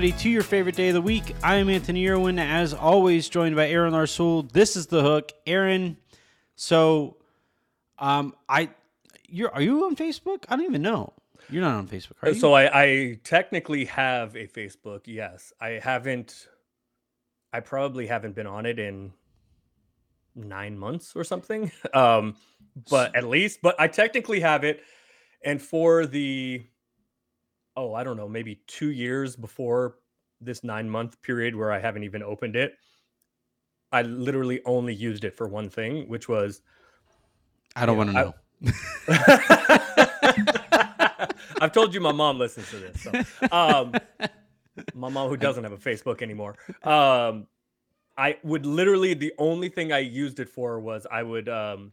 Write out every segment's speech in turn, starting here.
Everybody to your favorite day of the week. I am Anthony Irwin, as always, joined by Aaron Larsuel. This is the hook, Aaron. So, um, I, you're are you on Facebook? I don't even know. You're not on Facebook, are you? So I, I technically have a Facebook. Yes, I haven't. I probably haven't been on it in nine months or something. Um, but at least, but I technically have it. And for the, oh, I don't know, maybe two years before this nine month period where I haven't even opened it, I literally only used it for one thing, which was I don't want to know. I've told you my mom listens to this. So, um, my mom who doesn't have a Facebook anymore. Um, I would literally the only thing I used it for was I would, um,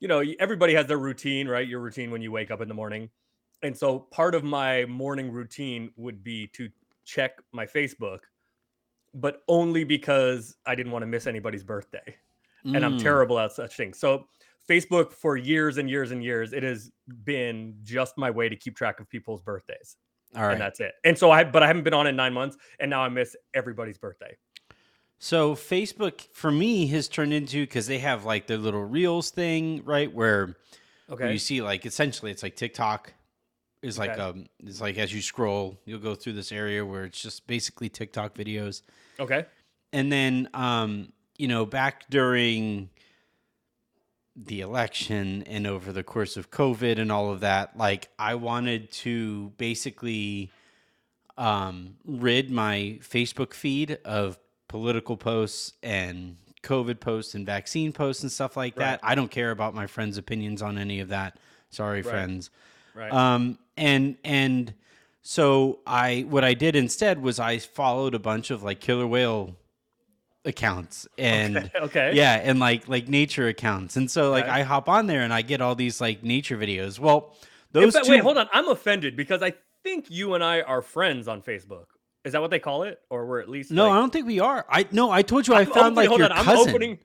you know, everybody has their routine, right? Your routine when you wake up in the morning, and so part of my morning routine would be to check my Facebook, but only because I didn't want to miss anybody's birthday, and I'm Mm. terrible at such things. So Facebook for years and years and years, it has been just my way to keep track of people's birthdays, All right. and that's it. And so I, but I haven't been on in nine months, and now I miss everybody's birthday. So Facebook for me has turned into because they have like their little reels thing, right? Where where Okay. you see like essentially it's like TikTok is like um it's like as you scroll, you'll go through this area where it's just basically TikTok videos. Okay. And then um, you know, back during the election and over the course of COVID and all of that, like I wanted to basically um rid my Facebook feed of political posts and COVID posts and vaccine posts and stuff like that. I don't care about my friends' opinions on any of that. Sorry, Right. friends. Right. Um, and and so I what I did instead was I followed a bunch of like killer whale accounts and okay. yeah, and like like nature accounts. And so like. I hop on there and I get all these like nature videos. Well, those fact, two wait, hold on. I'm offended because I think you and I are friends on Facebook. Is that what they call it, or we're at least? No, I don't think we are. I no, I told you I I'm found opening- like your on, cousin. opening.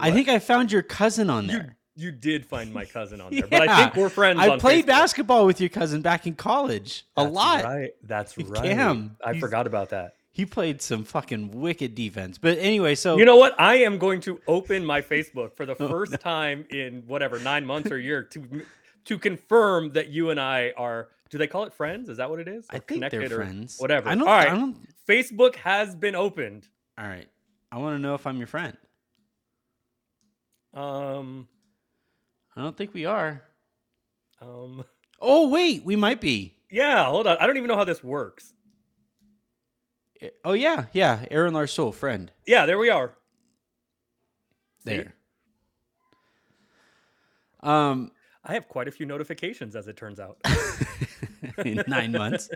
I think I found your cousin on there. you did find my cousin on there, but I think we're friends. I played Facebook. basketball with your cousin back in college a That's lot. Right. That's right. Cam, I he's- forgot about that. He played some fucking wicked defense. But anyway, so You know what? I am going to open my Facebook for the first time in whatever nine months or a year to to confirm that you and I are. Do they call it friends? Is that what it is? I think they're friends. Whatever. I don't. All right. I don't. Facebook has been opened. All right. I want to know if I'm your friend. Um. I don't think we are. Um. Oh wait, we might be. Yeah. Hold on. I don't even know how this works. Oh yeah, yeah. Aaron Larsuel, friend. Yeah. There we are. See? There. Um, I have quite a few notifications, as it turns out. in nine months.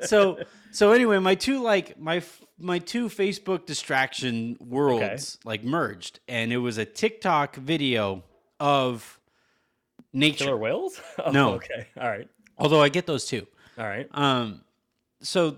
So so anyway, my two like my my two Facebook distraction worlds like merged, and it was a TikTok video of nature. Killer whales? Oh, No. Okay. All right. Although I get those too. All right. Um, so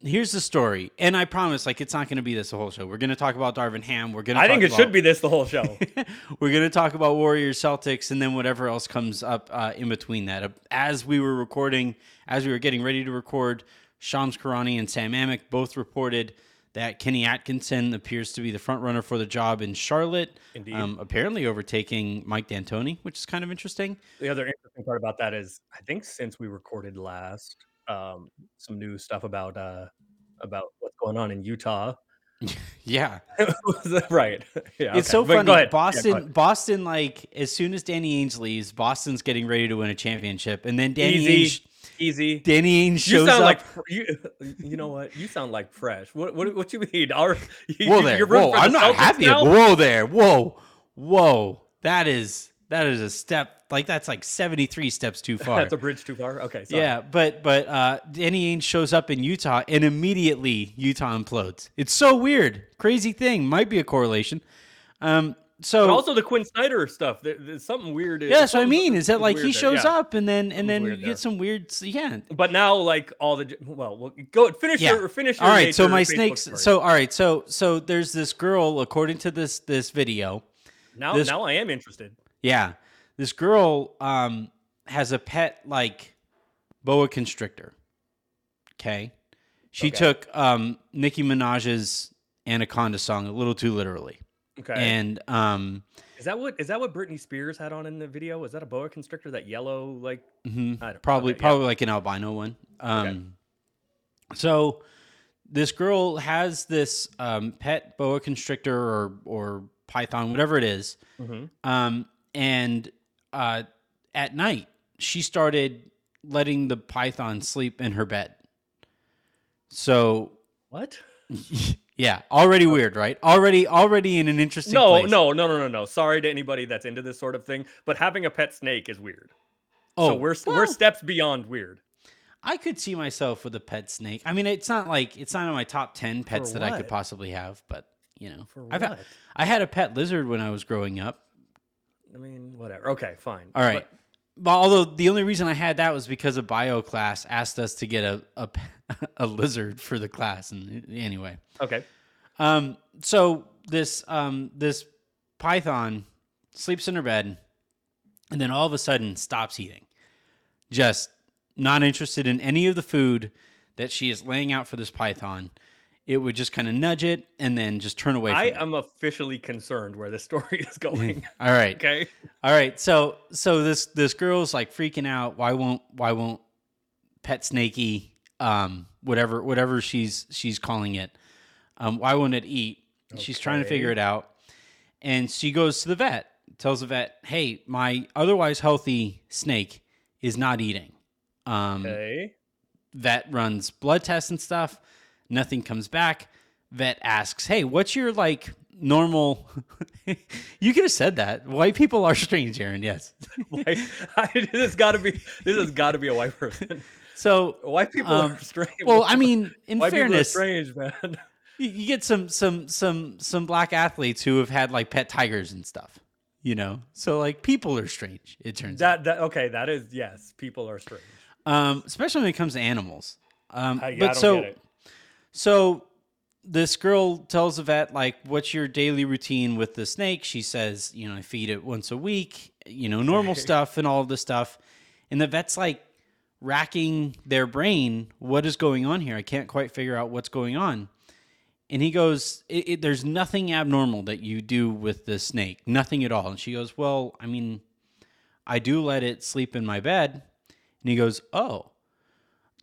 here's the story, and I promise, like, it's not going to be this the whole show. We're going to talk about Darvin Ham. We're going to. I think it should be this the whole show. We're going to talk about Warriors, Celtics, and then whatever else comes up uh, in between that. Uh, As we were recording, as we were getting ready to record, Shams Charania and Sam Amick both reported that Kenny Atkinson appears to be the front runner for the job in Charlotte. Indeed. Um, apparently overtaking Mike D'Antoni, which is kind of interesting. the other interesting part about that is I think since we recorded last, um, some new stuff about uh about what's going on in Utah. Yeah. right. Yeah. It's okay. so But funny. ahead. Yeah, Boston. Boston, like as soon as Danny Ainge leaves, Boston's getting ready to win a championship, and then Danny Easy. Ainge, Easy. Danny Ainge shows You sound up. like you. You know what? You sound like fresh. What what what you mean? Our, you, whoa there, whoa! the I'm not Celtics happy. now? Whoa there, whoa, whoa! That is that is a step like that's like 73 steps too far. That's a bridge too far. Okay. Sorry. yeah, but but uh, Danny Ainge shows up in Utah, and immediately Utah implodes. It's so weird, crazy thing. Might be a correlation. Um, so But also the Quin Snyder stuff. There, there's something weird. yeah, that's what I mean. Is that like he there, shows up and then and then you get some weird yeah. But now, like all the well, well go finish Yeah. your finish. Your All right, so my Facebook snakes. story. So all right, so so there's this girl according to this this video. now this- now I am interested. Yeah, this girl um has a pet like boa constrictor. Okay, She Okay. took um, Nicki Minaj's Anaconda song a little too literally, Okay. and um, is that what is that what Britney Spears had on in the video? Was that a boa constrictor? That yellow like mhm, I don't- probably okay, yeah. probably like an albino one. Um, So this girl has this um, pet boa constrictor or or python, whatever it is, Mhm. um, and uh, at night she started letting the python sleep in her bed. So what? yeah, already weird, right? Already already in an interesting No, place. no, no, no, no, no. Sorry to anybody that's into this sort of thing, but having a pet snake is weird. Oh, so we're we're steps beyond weird. I could see myself with a pet snake. I mean, it's not like it's not in my top ten pets that I could possibly have, but you know, For I've what? had, I had a pet lizard when I was growing up. I mean, whatever. Okay, fine. All right. But although the only reason I had that was because a bio class asked us to get a a, a lizard for the class, and anyway, okay. um, so this um this python sleeps in her bed, and then all of a sudden stops eating, just not interested in any of the food that she is laying out for this python. It would just kind of nudge it and then just turn away from I am officially concerned where this story is going. All right. okay. All right, so so this this girl's like freaking out. Why won't why won't pet snakey um whatever whatever she's she's calling it um why won't it eat? She's trying to figure it out, and she goes to the vet. Tells the vet, "Hey, my otherwise healthy snake is not eating." Um, Okay. vet runs blood tests and stuff. Nothing comes back. Vet asks, "Hey, what's your like normal?" you could have said that. White people are strange, Aaron. Yes. White, I, this has got to be this has got to be a white person. So, White people Um, are strange. well, I mean, in white fairness, people are strange, man. you, get some some some some black athletes who have had like pet tigers and stuff. You know, so like people are strange. It turns out, That that okay, that is yes, people are strange. um, especially when it comes to animals. Um, I, but don't so get it. So this girl tells the vet, like, what's your daily routine with the snake? She says, you know, I feed it once a week, you know, normal stuff and all of this stuff. And the vet's like racking their brain, what is going on here? I can't quite figure out what's going on. And he goes, it, it, There's nothing abnormal that you do with the snake, nothing at all. And she goes, Well, I mean, I do let it sleep in my bed. And he goes, Oh,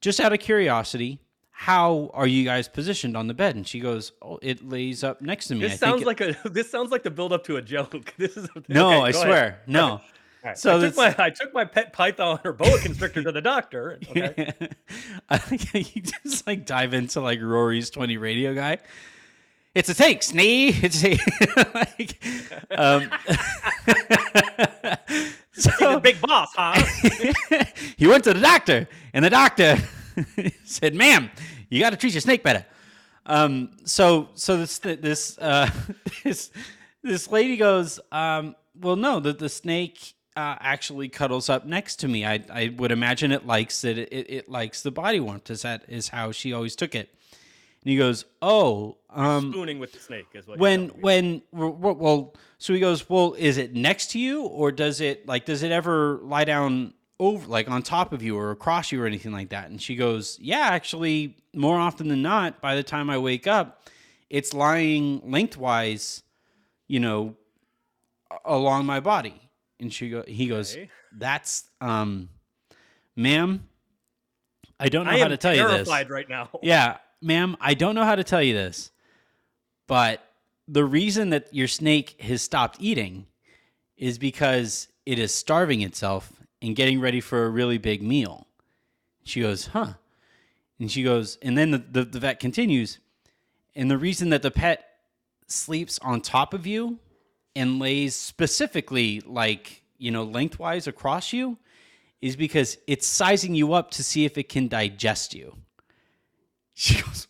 just out of curiosity, how are you guys positioned on the bed? And she goes, Oh, it lays up next to me. This I sounds like a this sounds like the build up to a joke. This is no, okay, I swear, ahead. no. Right. So I took my I took my pet python or boa constrictor to the doctor. Okay. I think you just like dive into like Rory's 20 radio guy. It's a take, Snee. It's a like, um, a so big boss, huh? he went to the doctor, and the doctor said, "Ma'am, you got to treat your snake better." Um, so so this this uh, this this lady goes, um, "Well, no, the the snake uh, actually cuddles up next to me. I I would imagine it likes it. It, it likes the body warmth. Is that is how she always took it?" And he goes, "Oh, um, Spooning with the snake is what. you're when when well so he goes well is it next to you or does it like does it ever lie down over like on top of you or across you or anything like that and she goes yeah actually more often than not by the time i wake up it's lying lengthwise you know along my body and she go he goes Okay. that's um ma'am i don't know I how to tell you this right now. yeah, ma'am, I don't know how to tell you this, but the reason that your snake has stopped eating is because it is starving itself and getting ready for a really big meal. She goes, huh? And she goes, and then the, the, the vet continues, and the reason that the pet sleeps on top of you and lays specifically like, you know, lengthwise across you is because it's sizing you up to see if it can digest you. She goes,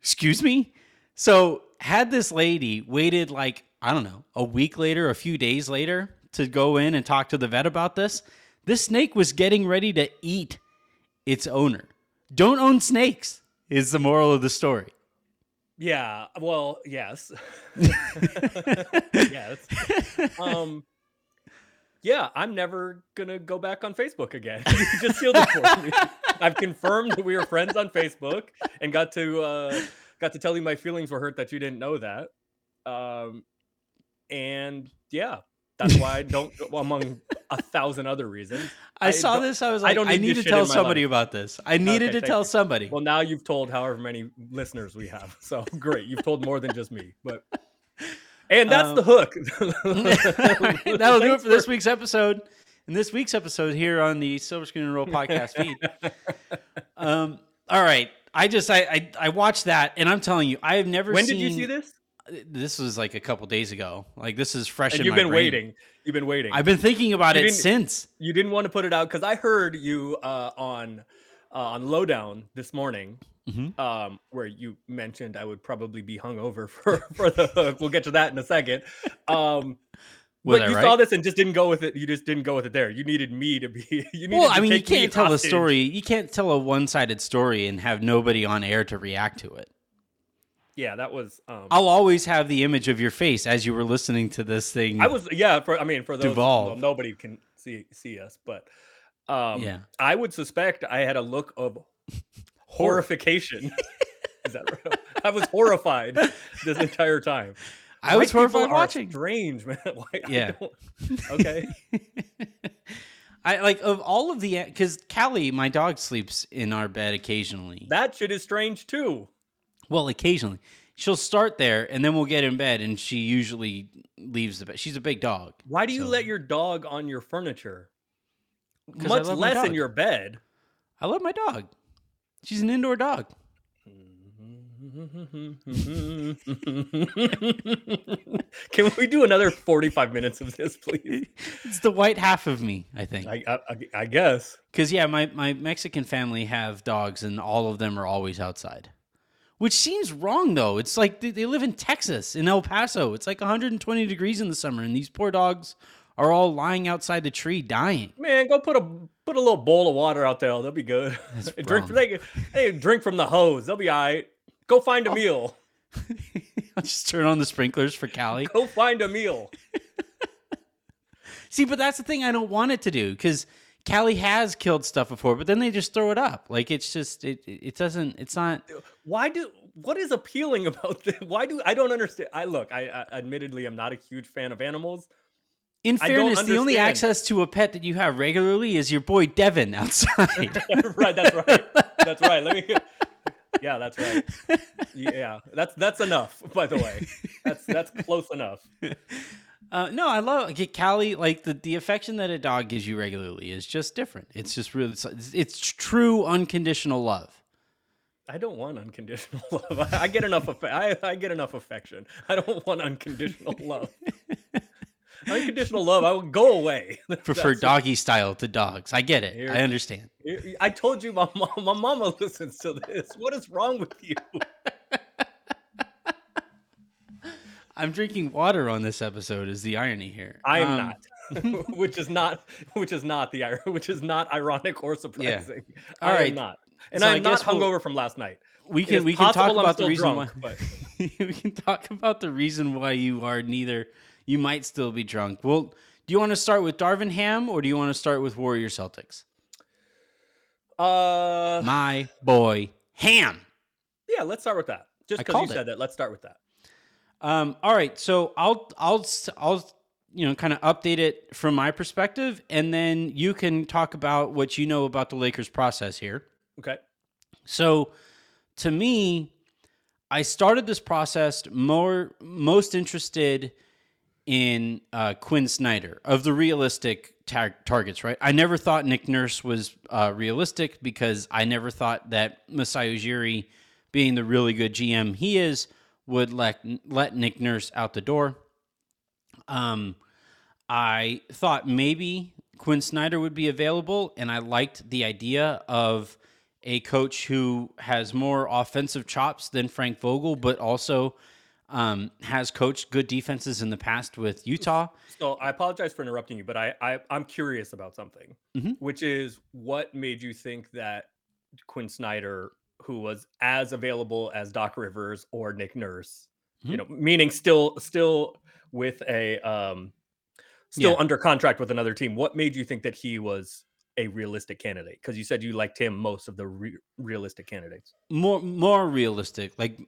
Excuse me? So, had this lady waited like, I don't know, a week later, a few days later to go in and talk to the vet about this, this snake was getting ready to eat its owner. Don't own snakes, is the moral of the story. Yeah. Well, yes. yes. Um. yeah, I'm never gonna go back on Facebook again. you just sealed it for me. I've confirmed that we were friends on Facebook and got to uh, got to tell you my feelings were hurt that you didn't know that. Um, and yeah, that's why I don't, among a thousand other reasons. I, I saw this. I was like, I, don't need need to tell somebody life. about this. I needed Okay, to tell you. somebody. Well, now you've told however many listeners we have. So great, you've told more than just me. But and that's Um, the hook. That'll do it for this week's episode. In this week's episode here on the Silver Screen and Roll podcast feed. Um, all right. I just I, I I watched that and I'm telling you, I have never When seen did you see this? This was like a couple days ago. Like this is fresh And you've been brain. waiting. You've been waiting. I've been thinking about You it since. you didn't want to put it out because I heard you uh, on uh, on lowdown this morning, Mhm. um, where you mentioned I would probably be hungover for for the hook. We'll get to that in a second. Um, but I you right? saw this and just didn't go with it. You just didn't go with it there. You needed me to be. You needed Well, I mean, you can't tell a story. You can't tell a one-sided story and have nobody on air to react to it. Yeah, that was. Um, I'll always have the image of your face as you were listening to this thing. I was yeah. For I mean, for those well, nobody can see see us, but um, Yeah. I would suspect I had a look of horrification. Is that right? I was horrified this entire time. I was White people horrified watching. Strange, man. Why, Yeah. okay. I like of all of the because Callie, my dog, sleeps in our bed occasionally. That shit is strange too. Well, occasionally she'll start there, and then we'll get in bed, and she usually leaves the bed. She's a big dog. Why do you So- let your dog on your furniture? 'Cause I Much love my less in dog. your bed. I love my dog. She's an indoor dog. Can we do another 45 minutes of this, please? It's the white half of me, I think. I, I, I guess. Because yeah, my my Mexican family have dogs, and all of them are always outside. Which seems wrong though. It's like they, they live in Texas, in El Paso. It's like 120 degrees in the summer, and these poor dogs are all lying outside the tree dying. Man, go put a put a little bowl of water out there. They'll be good. Drink they, they drink from the hose. They'll be all right. Go find a oh. meal. I'll just turn on the sprinklers for Callie. Go find a meal. See, but that's the thing I don't want it to do because Callie has killed stuff before, but then they just throw it up. Like it's just it it doesn't. It's not. Why do what is appealing about this? Why do I don't understand? I look, I, admittedly, I admittedly am not a huge fan of animals. In fairness, the only access to a pet that you have regularly is your boy Devin outside. right, that's right. That's right. Let me Yeah, that's right. Yeah, that's that's enough, by the way. That's that's close enough. Uh, no, I love like, Callie. Like the, the affection that a dog gives you regularly is just different. It's just really, it's, it's true unconditional love. I don't want unconditional love. I, I get enough I, I get enough affection. I don't want unconditional love. unconditional love, I will go away. Prefer That's- doggy style to dogs. I get it. Here- I understand. I told you my mom, my mama listens to this. What is wrong with you? I'm drinking water on this episode. Is the irony here? I am Um, not. which is not which is not the which is not ironic or surprising. All I right. am not. And So I I'm not guess we'll- hungover from last night. We can we can talk I'm about the reason drunk, why. but we can talk about the reason why you are neither. You might still be drunk. Well, do you want to start with Darvin Ham or do you want to start with Warrior Celtics? uh My boy Ham. yeah, let's start with that. Just because you it. said that, let's start with that. Um, all right, so I'll I'll I'll you know kind of update it from my perspective, and then you can talk about what you know about the Lakers process here. Okay. So, to me, I started this process more most interested in uh, Quin Snyder of the realistic tar- targets. Right, I never thought Nick Nurse was uh, realistic because I never thought that Masai Ujiri, being the really good GM he is, would let let Nick Nurse out the door. Um, I thought maybe Quin Snyder would be available, and I liked the idea of a coach who has more offensive chops than Frank Vogel, but also um, has coached good defenses in the past with Utah. So I apologize for interrupting you, but I, I I'm curious about something, Mhm. which is what made you think that Quin Snyder, who was as available as Doc Rivers or Nick Nurse, you Mhm. know, meaning still still with a um still Yeah. under contract with another team. What made you think that he was a realistic candidate? Because you said you liked him most of the re- realistic candidates. more more realistic. Like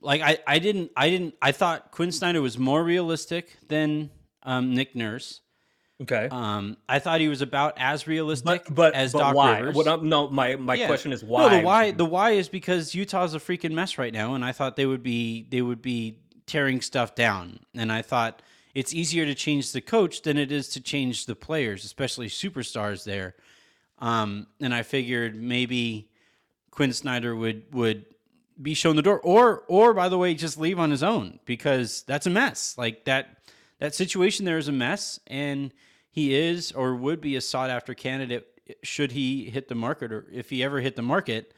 like I I didn't I didn't I thought Quin Snyder was more realistic than um, Nick Nurse. Okay. Um, I thought he was about as realistic but but, as but Doc why? Rivers. What I'm, no, my my Yeah. question is No, why. the why the why is because Utah's a freaking mess right now, and I thought they would be they would be tearing stuff down, and I thought it's easier to change the coach than it is to change the players, especially superstars there. Um, and I figured maybe Quin Snyder would would be shown the door, or or by the way, just leave on his own because that's a mess. Like that that situation there is a mess, and he is or would be a sought after candidate should he hit the market or if he ever hit the market.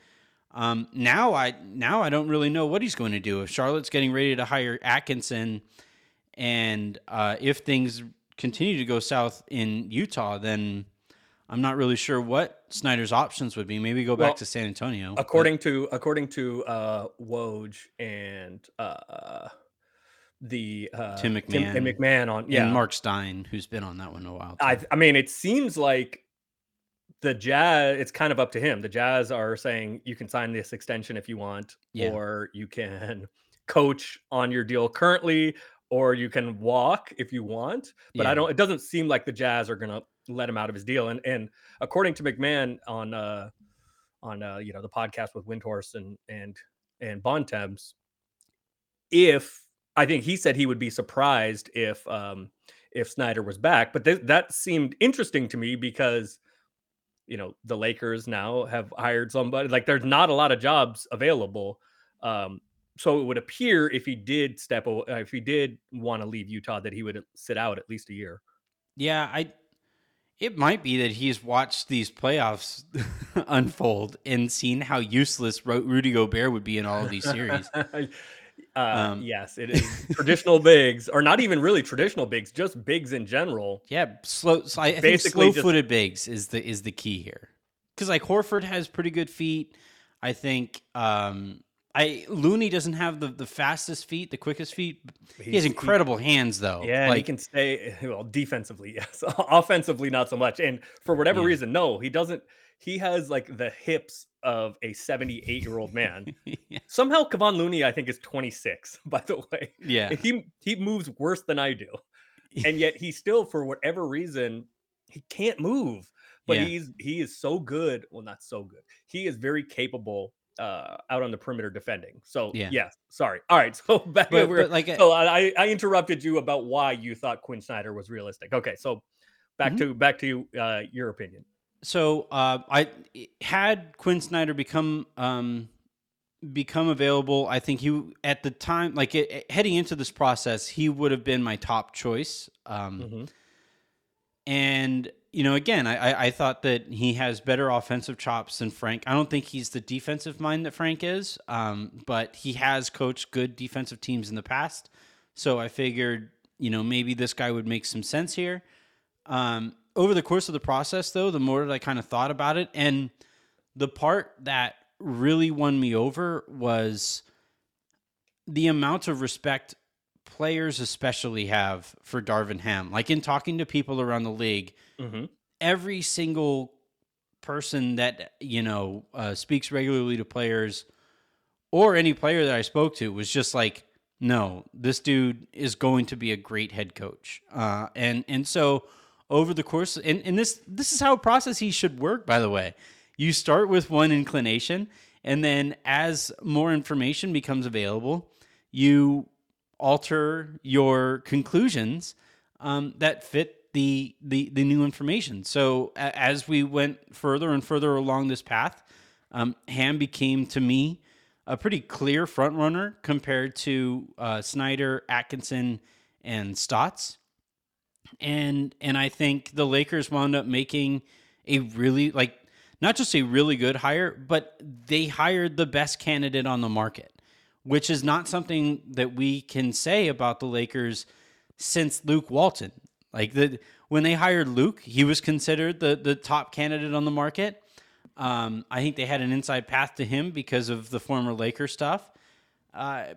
Um, now I now I don't really know what he's going to do. If Charlotte's getting ready to hire Atkinson, and uh, if things continue to go south in Utah, then I'm not really sure what Snyder's options would be. Maybe go back Well, to San Antonio. but- according to according to uh Woj and uh the uh Tim McMahon, and McMahon. McMahon on yeah. Mark Stein, who's been on that one a while. I too. I mean it seems like the Jazz it's kind of up to him. The Jazz are saying you can sign this extension if you want Yeah. or you can coach on your deal currently or you can walk if you want. But I don't it doesn't seem like the Jazz are going to let him out of his deal and and according to McMahon on uh on uh you know the podcast with Windhorst and and and Bontemps if I think he said he would be surprised if um if Snyder was back, but th- that seemed interesting to me because you know the Lakers now have hired somebody like there's not a lot of jobs available. Um so it would appear if he did step away, if he did want to leave Utah that he would sit out at least a year. Yeah, I. It might be that he's watched these playoffs unfold and seen how useless Rudy Gobert would be in all of these series. uh, Um, yes, it is traditional bigs, or not even really traditional bigs, just bigs in general. Yeah, slow. So I, I think Basically just- slow-footed bigs is the is the key here. Because like Horford has pretty good feet. I think um, I Looney doesn't have the, the fastest feet, the quickest feet. He has He's- he- incredible hands though. Yeah, and he can stay well defensively, yes. Offensively, not so much. And for whatever Yeah. reason, no, he doesn't. He has like the hips of a 78 year old man. yeah. Somehow, Kevon Looney, I think, is 26. By the way, yeah. And he he moves worse than I do, and yet he still, for whatever reason, he can't move. But Yeah. he's he is so good. Well, not so good. He is very capable uh out on the perimeter defending. So Yeah. yes, sorry. All right, so back But, over. but like uh, So I, I interrupted you about why you thought Quin Snyder was realistic. Okay, so back Mhm. to back to uh, your opinion. So uh, I had Quin Snyder become um, become available. I think he at the time, like it, heading into this process, he would have been my top choice. Um, Mhm. And you know, again, I, I I thought that he has better offensive chops than Frank. I don't think he's the defensive mind that Frank is, um, but he has coached good defensive teams in the past. So I figured, you know, maybe this guy would make some sense here. Um, over the course of the process, though, the more that I kind of thought about it, and the part that really won me over was the amount of respect players especially have for Darvin Ham. Like in talking to people around the league, Mhm. every single person that you know uh, speaks regularly to players or any player that I spoke to was just like, no, this dude is going to be a great head coach. Uh, and and so over the course, and, and this this is how processes should work. By the way, you start with one inclination, and then as more information becomes available, you alter your conclusions um, that fit the, the the new information. So a- as we went further and further along this path, um, Ham became to me a pretty clear front runner compared to uh, Snyder, Atkinson, and Stotts. And and I think the Lakers wound up making a really like not just a really good hire, but they hired the best candidate on the market, which is not something that we can say about the Lakers since Luke Walton. Like the when they hired Luke, he was considered the the top candidate on the market. Um, I think they had an inside path to him because of the former Laker stuff. Uh,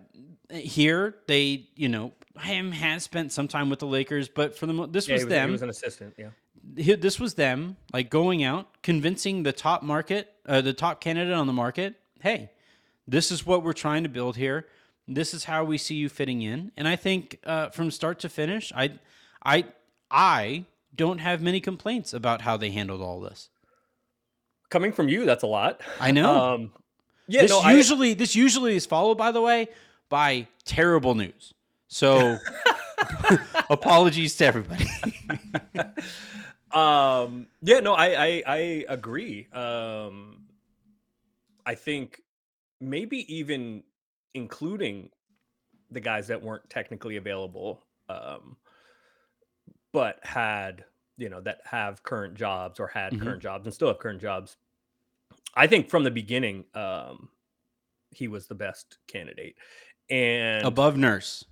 here they, you know, him has spent some time with the Lakers, but for the mo- this Yeah, was, was, them. he was an assistant. Yeah. He- this was them like going out convincing the top market uh, the top candidate on the market hey this is what we're trying to build here this is how we see you fitting in and i think uh, from start to finish i i i don't have many complaints about how they handled all this Coming from you, that's a lot. i know Um, yeah, this no, I- usually this usually is followed by the way by terrible news. So apologies to everybody. Um yeah no I, I i agree. Um i think maybe even including the guys that weren't technically available um but had you know that have current jobs or had Mhm. current jobs and still have current jobs i think from the beginning um he was the best candidate and above nurse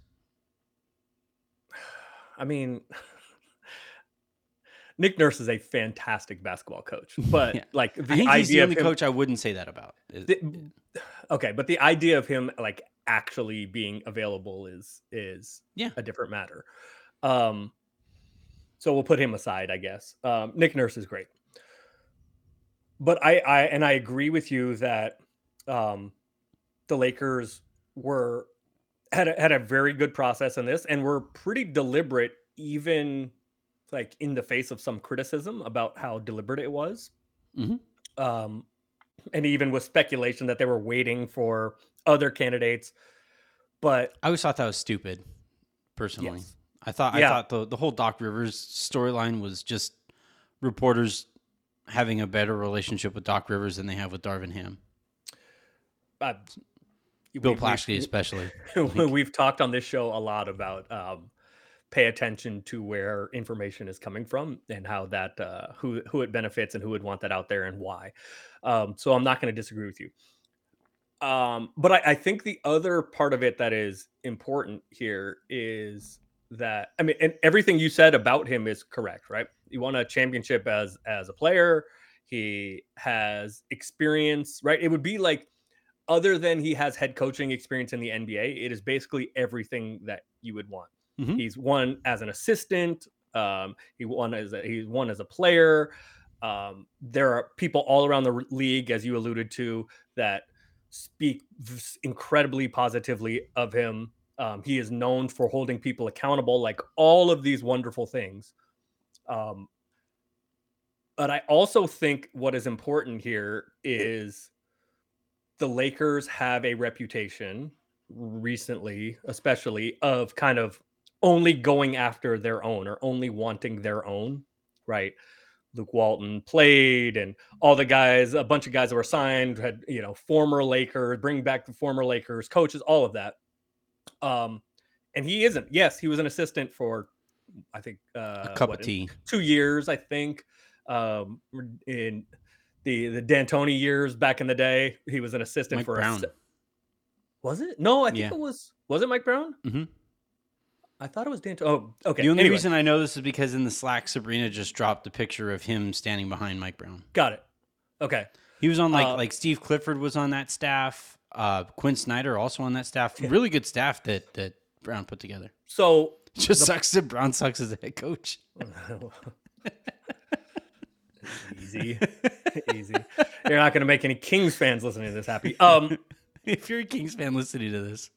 I mean, Nick Nurse is a fantastic basketball coach, but Yeah. like the think he's the idea of only him, coach i wouldn't say that about the- okay, but the idea of him like actually being available is is Yeah. a different matter. Um, so we'll put him aside, I guess. Um, Nick Nurse is great, but I I and I agree with you that um, the Lakers were had a, had a very good process in this and were pretty deliberate, even like in the face of some criticism about how deliberate it was. Mhm. Um, and even with speculation that they were waiting for other candidates, but I always thought that was stupid, personally. yes, I thought I thought the the whole Doc Rivers storyline was just reporters having a better relationship with Doc Rivers than they have with Darvin Ham. uh, Bill Plaschke especially. we've talked on this show a lot about um, pay attention to where information is coming from and how that uh, who who it benefits and who would want that out there and why. Um, so I'm not going to disagree with you. Um, but I, I think the other part of it that is important here is that I mean, and everything you said about him is correct, right? He won a championship as as a player. He has experience, right? It would be like other than he has head coaching experience in the NBA, it is basically everything that you would want. Mhm. He's won as an assistant. Um, he won as a, he's won as a player. Um, there are people all around the league, as you alluded to, that speak incredibly positively of him. Um, he is known for holding people accountable, like all of these wonderful things. Um, but I also think what is important here is the Lakers have a reputation recently, especially of kind of only going after their own or only wanting their own, right? Luke Walton played, and all the guys, a bunch of guys that were signed had, you know, former Lakers, bring back the former Lakers coaches, all of that. Um, and he isn't. Yes, he was an assistant for, I think, uh, A cup what, of tea. two years, I think. Um, in the the D'Antoni years back in the day, he was an assistant Mike for Brown. A, was it? No, I think Yeah. it was. Was it Mike Brown? Mm-hmm. I thought it was D'Antoni. Oh, okay. The only anyway, reason I know this is because in the Slack, Sabrina just dropped a picture of him standing behind Mike Brown. got it. Okay. He was on like Uh, like Steve Clifford was on that staff. Uh, Quin Snyder also on that staff. Really good staff that that Brown put together. So just The- sucks that Brown sucks as a head coach. easy, easy. You're not going to make any Kings fans listening to this happy. Um, if you're a Kings fan listening to this,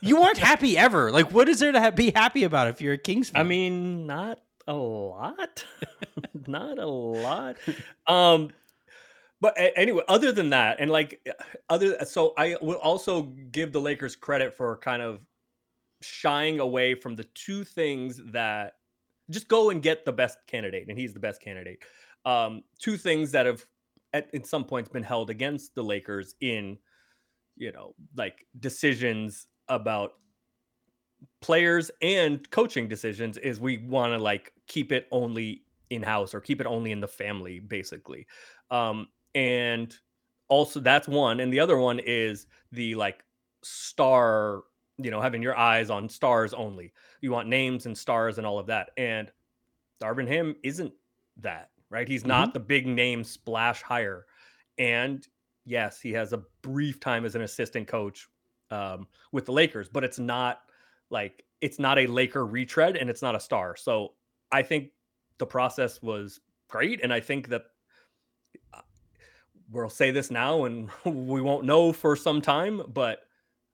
you aren't happy ever. Like, what is there to ha- be happy about if you're a Kings fan? I mean, not a lot, not a lot. Um, but anyway, other than that, and like other, so I will also give the Lakers credit for kind of shying away from the two things that just go and get the best candidate, and he's the best candidate. Um, two things that have at, at some points been held against the Lakers in, you know, like decisions about players and coaching decisions is we want to like keep it only in house or keep it only in the family basically um and also that's one and the other one is the like star you know having your eyes on stars only. You want names and stars and all of that and Darvin Ham isn't that right? He's not the big name splash hire and yes he has a brief time as an assistant coach um, with the Lakers, but it's not like it's not a Laker retread and it's not a star. So I think the process was great, and I think that we'll say this now and we won't know for some time, but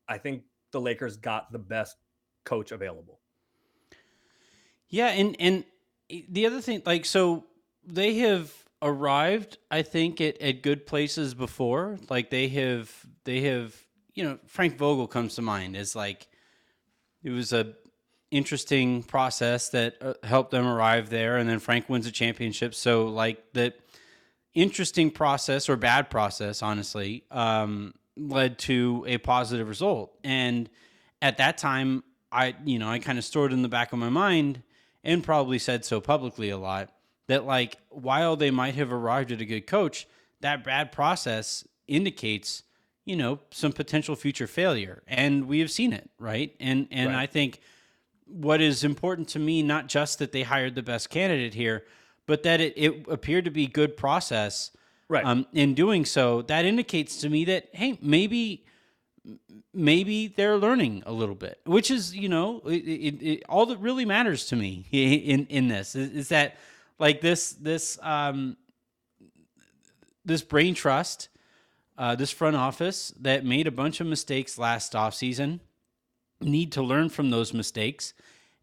I think the Lakers got the best coach available. Yeah, and and the other thing, like, so they have arrived, I think, at, at good places before. Like they have, they have, you know, Frank Vogel comes to mind as like it was a interesting process that uh, helped them arrive there, and then Frank wins a championship. So like that interesting process or bad process, honestly, um, led to a positive result. And at that time, I you know I kind of stored in the back of my mind and probably said so publicly a lot that like while they might have arrived at a good coach, that bad process indicates you know some potential future failure, and we have seen it, right? And and right. I think what is important to me not just that they hired the best candidate here, but that it, it appeared to be good process. Right. Um, in doing so, that indicates to me that hey, maybe maybe they're learning a little bit, which is you know it, it, it, all that really matters to me in in this is, is that like this this um this brain trust uh, this front office that made a bunch of mistakes last offseason need to learn from those mistakes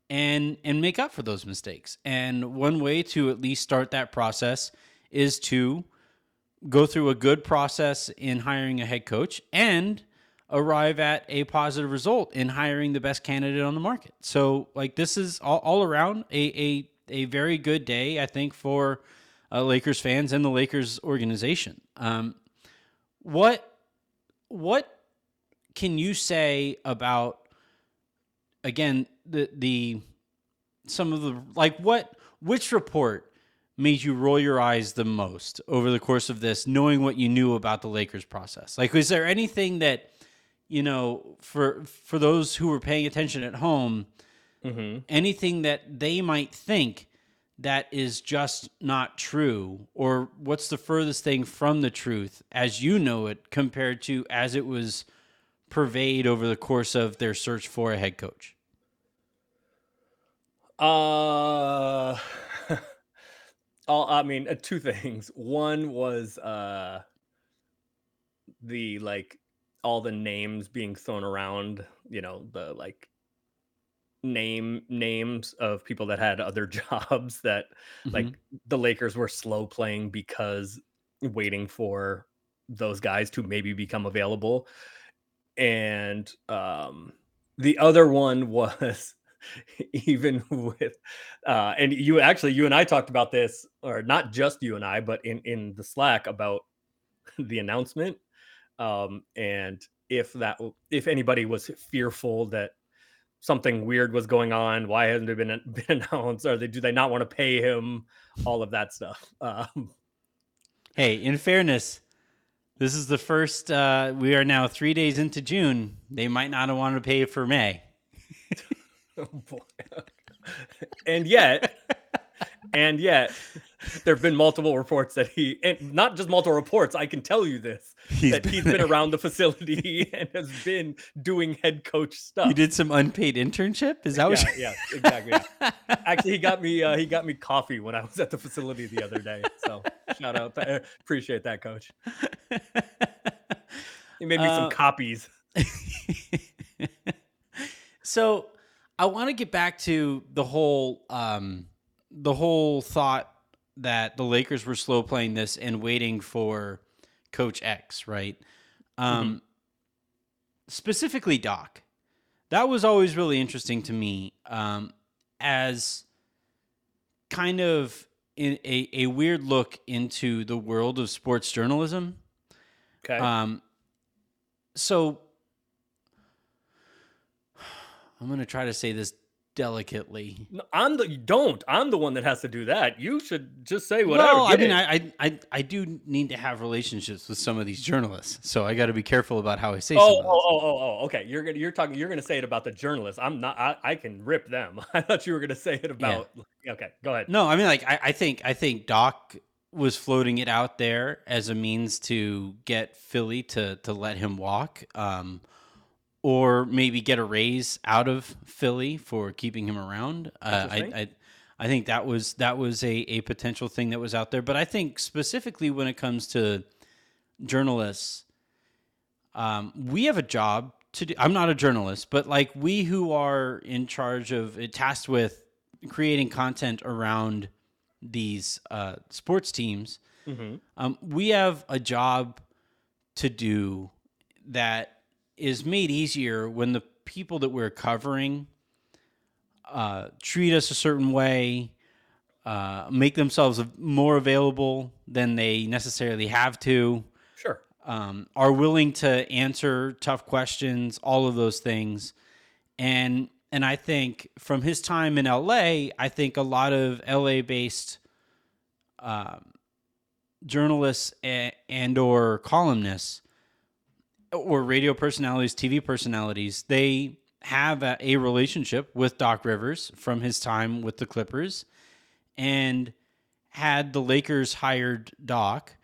and and make up for those mistakes and one way to at least start that process is to go through a good process in hiring a head coach and arrive at a positive result in hiring the best candidate on the market. So, like, this is all, all around a, a, a very good day, I think, for uh, Lakers fans and the Lakers organization. Um, what what can you say about again the the some of the like what which report made you roll your eyes the most over the course of this knowing what you knew about the Lakers process like is there anything that you know, for for those who were paying attention at home, mm-hmm. anything that they might think that is just not true, or what's the furthest thing from the truth as you know it compared to as it was purveyed over the course of their search for a head coach? Uh, I mean, uh, two things. One was uh, the like all the names being thrown around, you know, the like name names of people that had other jobs that mm-hmm. like the Lakers were slow playing because waiting for those guys to maybe become available. And um the other one was even with uh and you actually you and I talked about this or not just you and I but in in the Slack about the announcement um, and if that if anybody was fearful that something weird was going on, why hasn't it been been announced? Or they do they not want to pay him? All of that stuff. Um, hey, in fairness, this is the first. Uh, we are now three days into June. They might not have wanted to pay for May. oh boy! and yet, and yet, there have been multiple reports that he, and not just multiple reports, I can tell you this he's that been he's been around the facility and has been doing head coach stuff. He did some unpaid internship. Is that yeah, what? Yeah, exactly. Yeah. Actually, he got me. Uh, he got me coffee when I was at the facility the other day. So shout out, appreciate that, coach. He made me uh, some copies. so I want to get back to the whole um, the whole thought that the Lakers were slow playing this and waiting for Coach X, right? Um, mm-hmm. Specifically, Doc. That was always really interesting to me um, as kind of a, a weird look into the world of sports journalism. Okay. Um, so I'm going to try to say this delicately. No, I'm the don't. I'm the one that has to do that. You should just say whatever. Well, I mean, I, I I do need to have relationships with some of these journalists, so I got to be careful about how I say. Oh, oh, oh, oh, oh. Okay, you're gonna you're talking. You're gonna say it about the journalists. I'm not. I, I can rip them. I thought you were gonna say it about. Yeah. Okay, go ahead. No, I mean, like I, I think I think Doc was floating it out there as a means to get Philly to to let him walk. Um, or maybe get a raise out of Philly for keeping him around. Uh, I, I I think that was that was a, a potential thing that was out there. But I think specifically when it comes to journalists, um, we have a job to do. I'm not a journalist, but like we who are in charge of uh, tasked with creating content around these uh, sports teams, hmm um, we have a job to do that is made easier when the people that we're covering uh, treat us a certain way, uh, make themselves more available than they necessarily have to, Sure. um, are willing to answer tough questions, all of those things, and and I think from his time in LA, I think a lot of LA based um, journalists and, and or columnists or radio personalities, TV personalities, they have a, a relationship with Doc Rivers from his time with the Clippers, and had the Lakers hired Doc,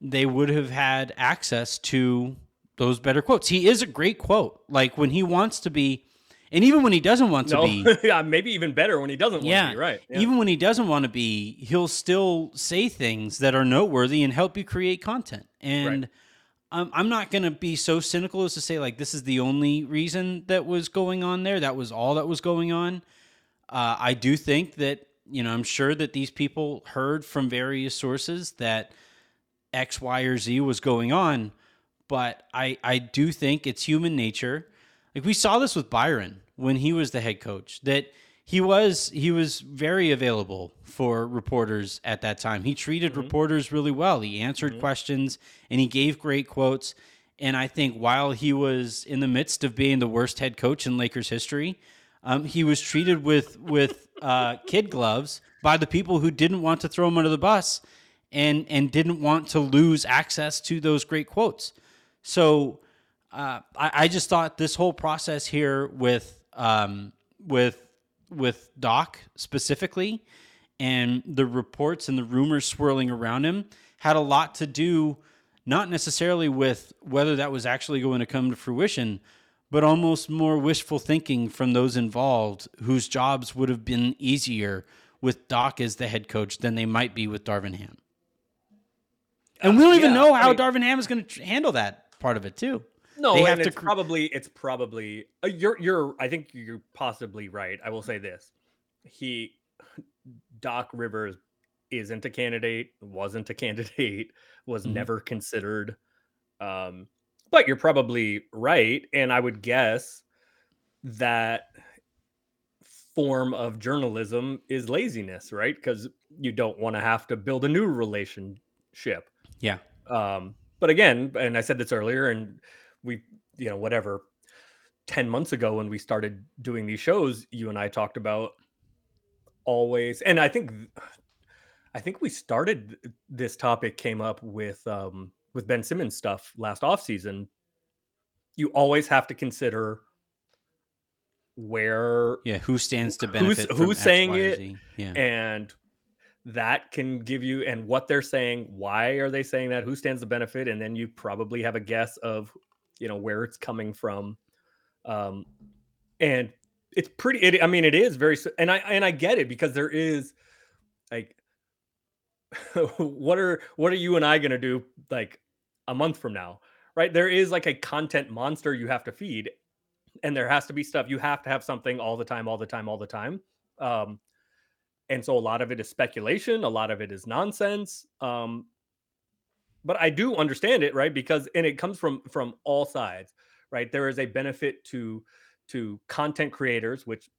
they would have had access to those better quotes. He is a great quote. Like when he wants to be, and even when he doesn't want to No, be, yeah, maybe even better when he doesn't want yeah, to be right. Yeah. Even when he doesn't want to be, he'll still say things that are noteworthy and help you create content. And um, I'm I'm not going to be so cynical as to say like this is the only reason that was going on there. That was all that was going on. Uh, I do think that you know I'm sure that these people heard from various sources that X, Y, or Z was going on, but I I do think it's human nature. Like we saw this with Byron when he was the head coach that he was he was very available for reporters at that time. He treated reporters really well. He answered questions and he gave great quotes. And I think while he was in the midst of being the worst head coach in Lakers history, um, he was treated with with uh, kid gloves by the people who didn't want to throw him under the bus and and didn't want to lose access to those great quotes. So uh, I, I just thought this whole process here with um, with with Doc specifically and the reports and the rumors swirling around him had a lot to do not necessarily with whether that was actually going to come to fruition, but almost more wishful thinking from those involved whose jobs would have been easier with Doc as the head coach than they might be with Darvin Ham. And we don't even yeah, know I how mean- Darvin Ham is going to handle that part of it too. No, They and have to it's cr- probably it's probably uh, you're you're I think you're possibly right. I will say this. He Doc Rivers isn't a candidate, wasn't a candidate, was Mhm. never considered. Um but you're probably right and I would guess that form of journalism is laziness, right? Cuz you don't want to have to build a new relationship Yeah. um but again and i said this earlier and we you know whatever 10 months ago when we started doing these shows you and i talked about always and i think i think we started this topic came up with um with ben simmons stuff last off season you always have to consider where Yeah. Who stands to benefit? who's from saying Y, it? Yeah. and that can give you and what they're saying why are they saying that who stands to benefit and then you probably have a guess of you know where it's coming from. Um and it's pretty it, i mean it is very and i and i get it because there is like what are what are you and i going to do like a month from now right? There is like a content monster you have to feed and there has to be stuff you have to have something all the time all the time all the time. Um and so a lot of it is speculation a lot of it is nonsense. Um but i do understand it right because and it comes from from all sides right? There is a benefit to to content creators which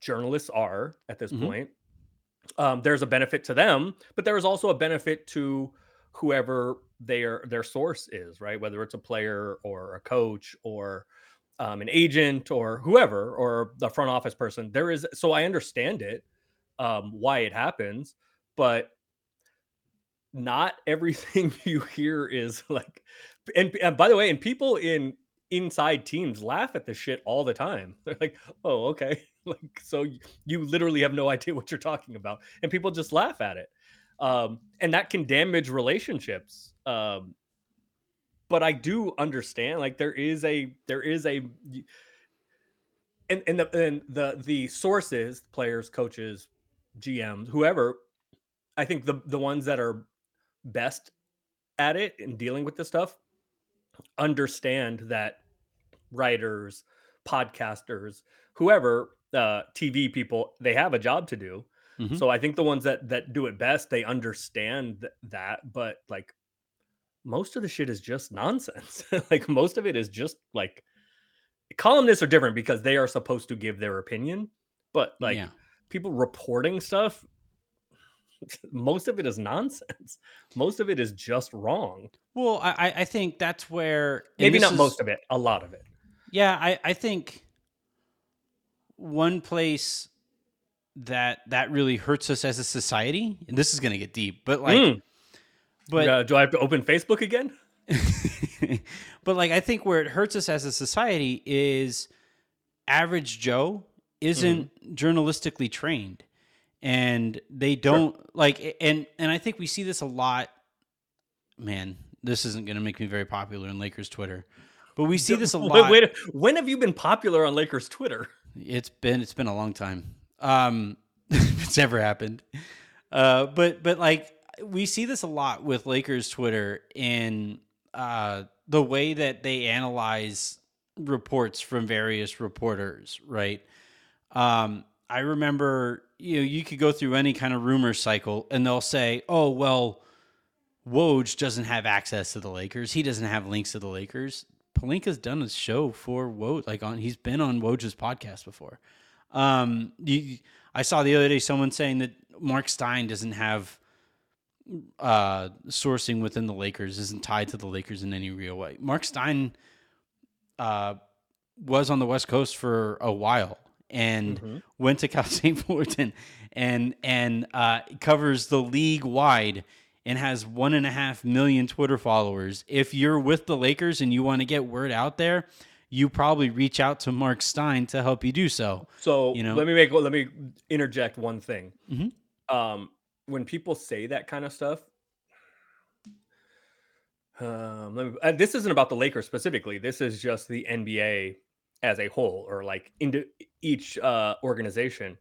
journalists are at this Mhm. point. Um there's a benefit to them but there is also a benefit to whoever their their source is right? Whether it's a player or a coach or um, an agent or whoever or the front office person there is so i understand it um, why it happens, but not everything you hear is like. And, and by the way, and people in inside teams laugh at this shit all the time. They're like, "Oh, okay." Like, so you literally have no idea what you're talking about, and people just laugh at it, um, and that can damage relationships. Um, but I do understand. Like there is a there is a and and the and the the sources, players, coaches, GMs, whoever. I think the the ones that are best at it in dealing with this stuff understand that writers, podcasters, whoever, uh, TV people, they have a job to do. Mhm. So I think the ones that that do it best, they understand th- that. But like most of the shit is just nonsense. like most of it is just like columnists are different because they are supposed to give their opinion. But like yeah. people reporting stuff, most of it is nonsense. Most of it is just wrong. Well, I I- think that's where Maybe not is- most of it, a lot of it. Yeah, I, I think one place that that really hurts us as a society, and this is going to get deep, but like, Mm. but Uh, do I have to open Facebook again? but like, I think where it hurts us as a society is average Joe isn't journalistically trained, and they don't like, and and I think we see this a lot. Man, this isn't going to make me very popular in Lakers Twitter, but we see this a Wait, lot. wait, when have you been popular on Lakers Twitter? It's been it's been a long time. Um, it's never happened. Uh, but but like we see this a lot with Lakers Twitter in uh, the way that they analyze reports from various reporters, right? Um, I remember you know you could go through any kind of rumor cycle and they'll say, "Oh well, Woj doesn't have access to the Lakers. He doesn't have links to the Lakers." Pelinka's done a show for Woj, like on he's been on Woj's podcast before. Um, you, I saw the other day someone saying that Marc Stein doesn't have uh, sourcing within the Lakers, isn't tied to the Lakers in any real way. Marc Stein uh, was on the West Coast for a while and Mhm. went to Cal State Fullerton and and uh, covers the league wide and has one and a half million Twitter followers. If you're with the Lakers and you want to get word out there, you probably reach out to Marc Stein to help you do so. So You know? let me make let me interject one thing. Mhm. Um, when people say that kind of stuff, um, let me, this isn't about the Lakers specifically. This is just the NBA as a whole, or like into each uh, organization.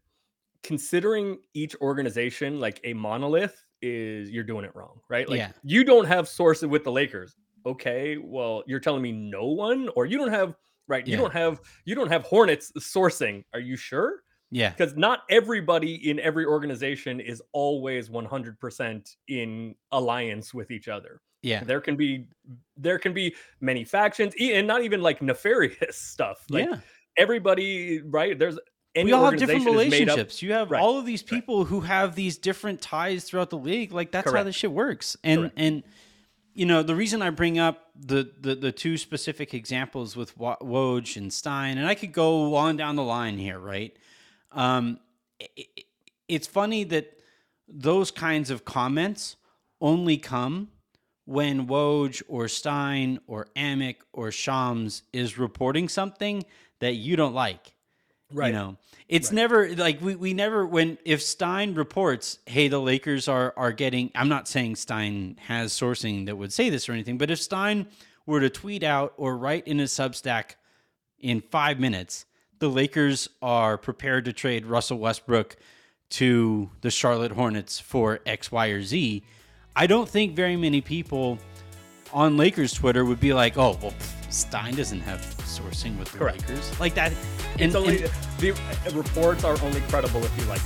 Considering each organization like a monolith is you're doing it wrong, right? Like Yeah. you don't have sources with the Lakers. Okay, well, you're telling me no one, or you don't have right. You Yeah. don't have you don't have Hornets sourcing. Are you sure? Yeah. because not everybody in every organization is always 100% in alliance with each other Yeah. there can be there can be many factions and not even like nefarious stuff like yeah. everybody right there's any we all have different made up- relationships. You have Right, all of these right. people who have these different ties throughout the league. Like that's how Correct. this shit works. And Correct. and you know the reason I bring up the the, the two specific examples with Woj and Stein, and I could go on down the line here, right? Um, i- i- it's funny that those kinds of comments only come when Woj or Stein or Amick or Shams is reporting something that you don't like. right You know, it's Right. never like we, we never when if Stein reports, hey, the Lakers are are getting. I'm not saying Stein has sourcing that would say this or anything, but if Stein were to tweet out or write in his Substack in five minutes, the Lakers are prepared to trade Russell Westbrook to the Charlotte Hornets for X, Y, or Z. I don't think very many people on Lakers Twitter would be like, "Oh, well, pff, Stein doesn't have sourcing with the Correct. Lakers like that." And, it's only and- the reports are only credible if you like.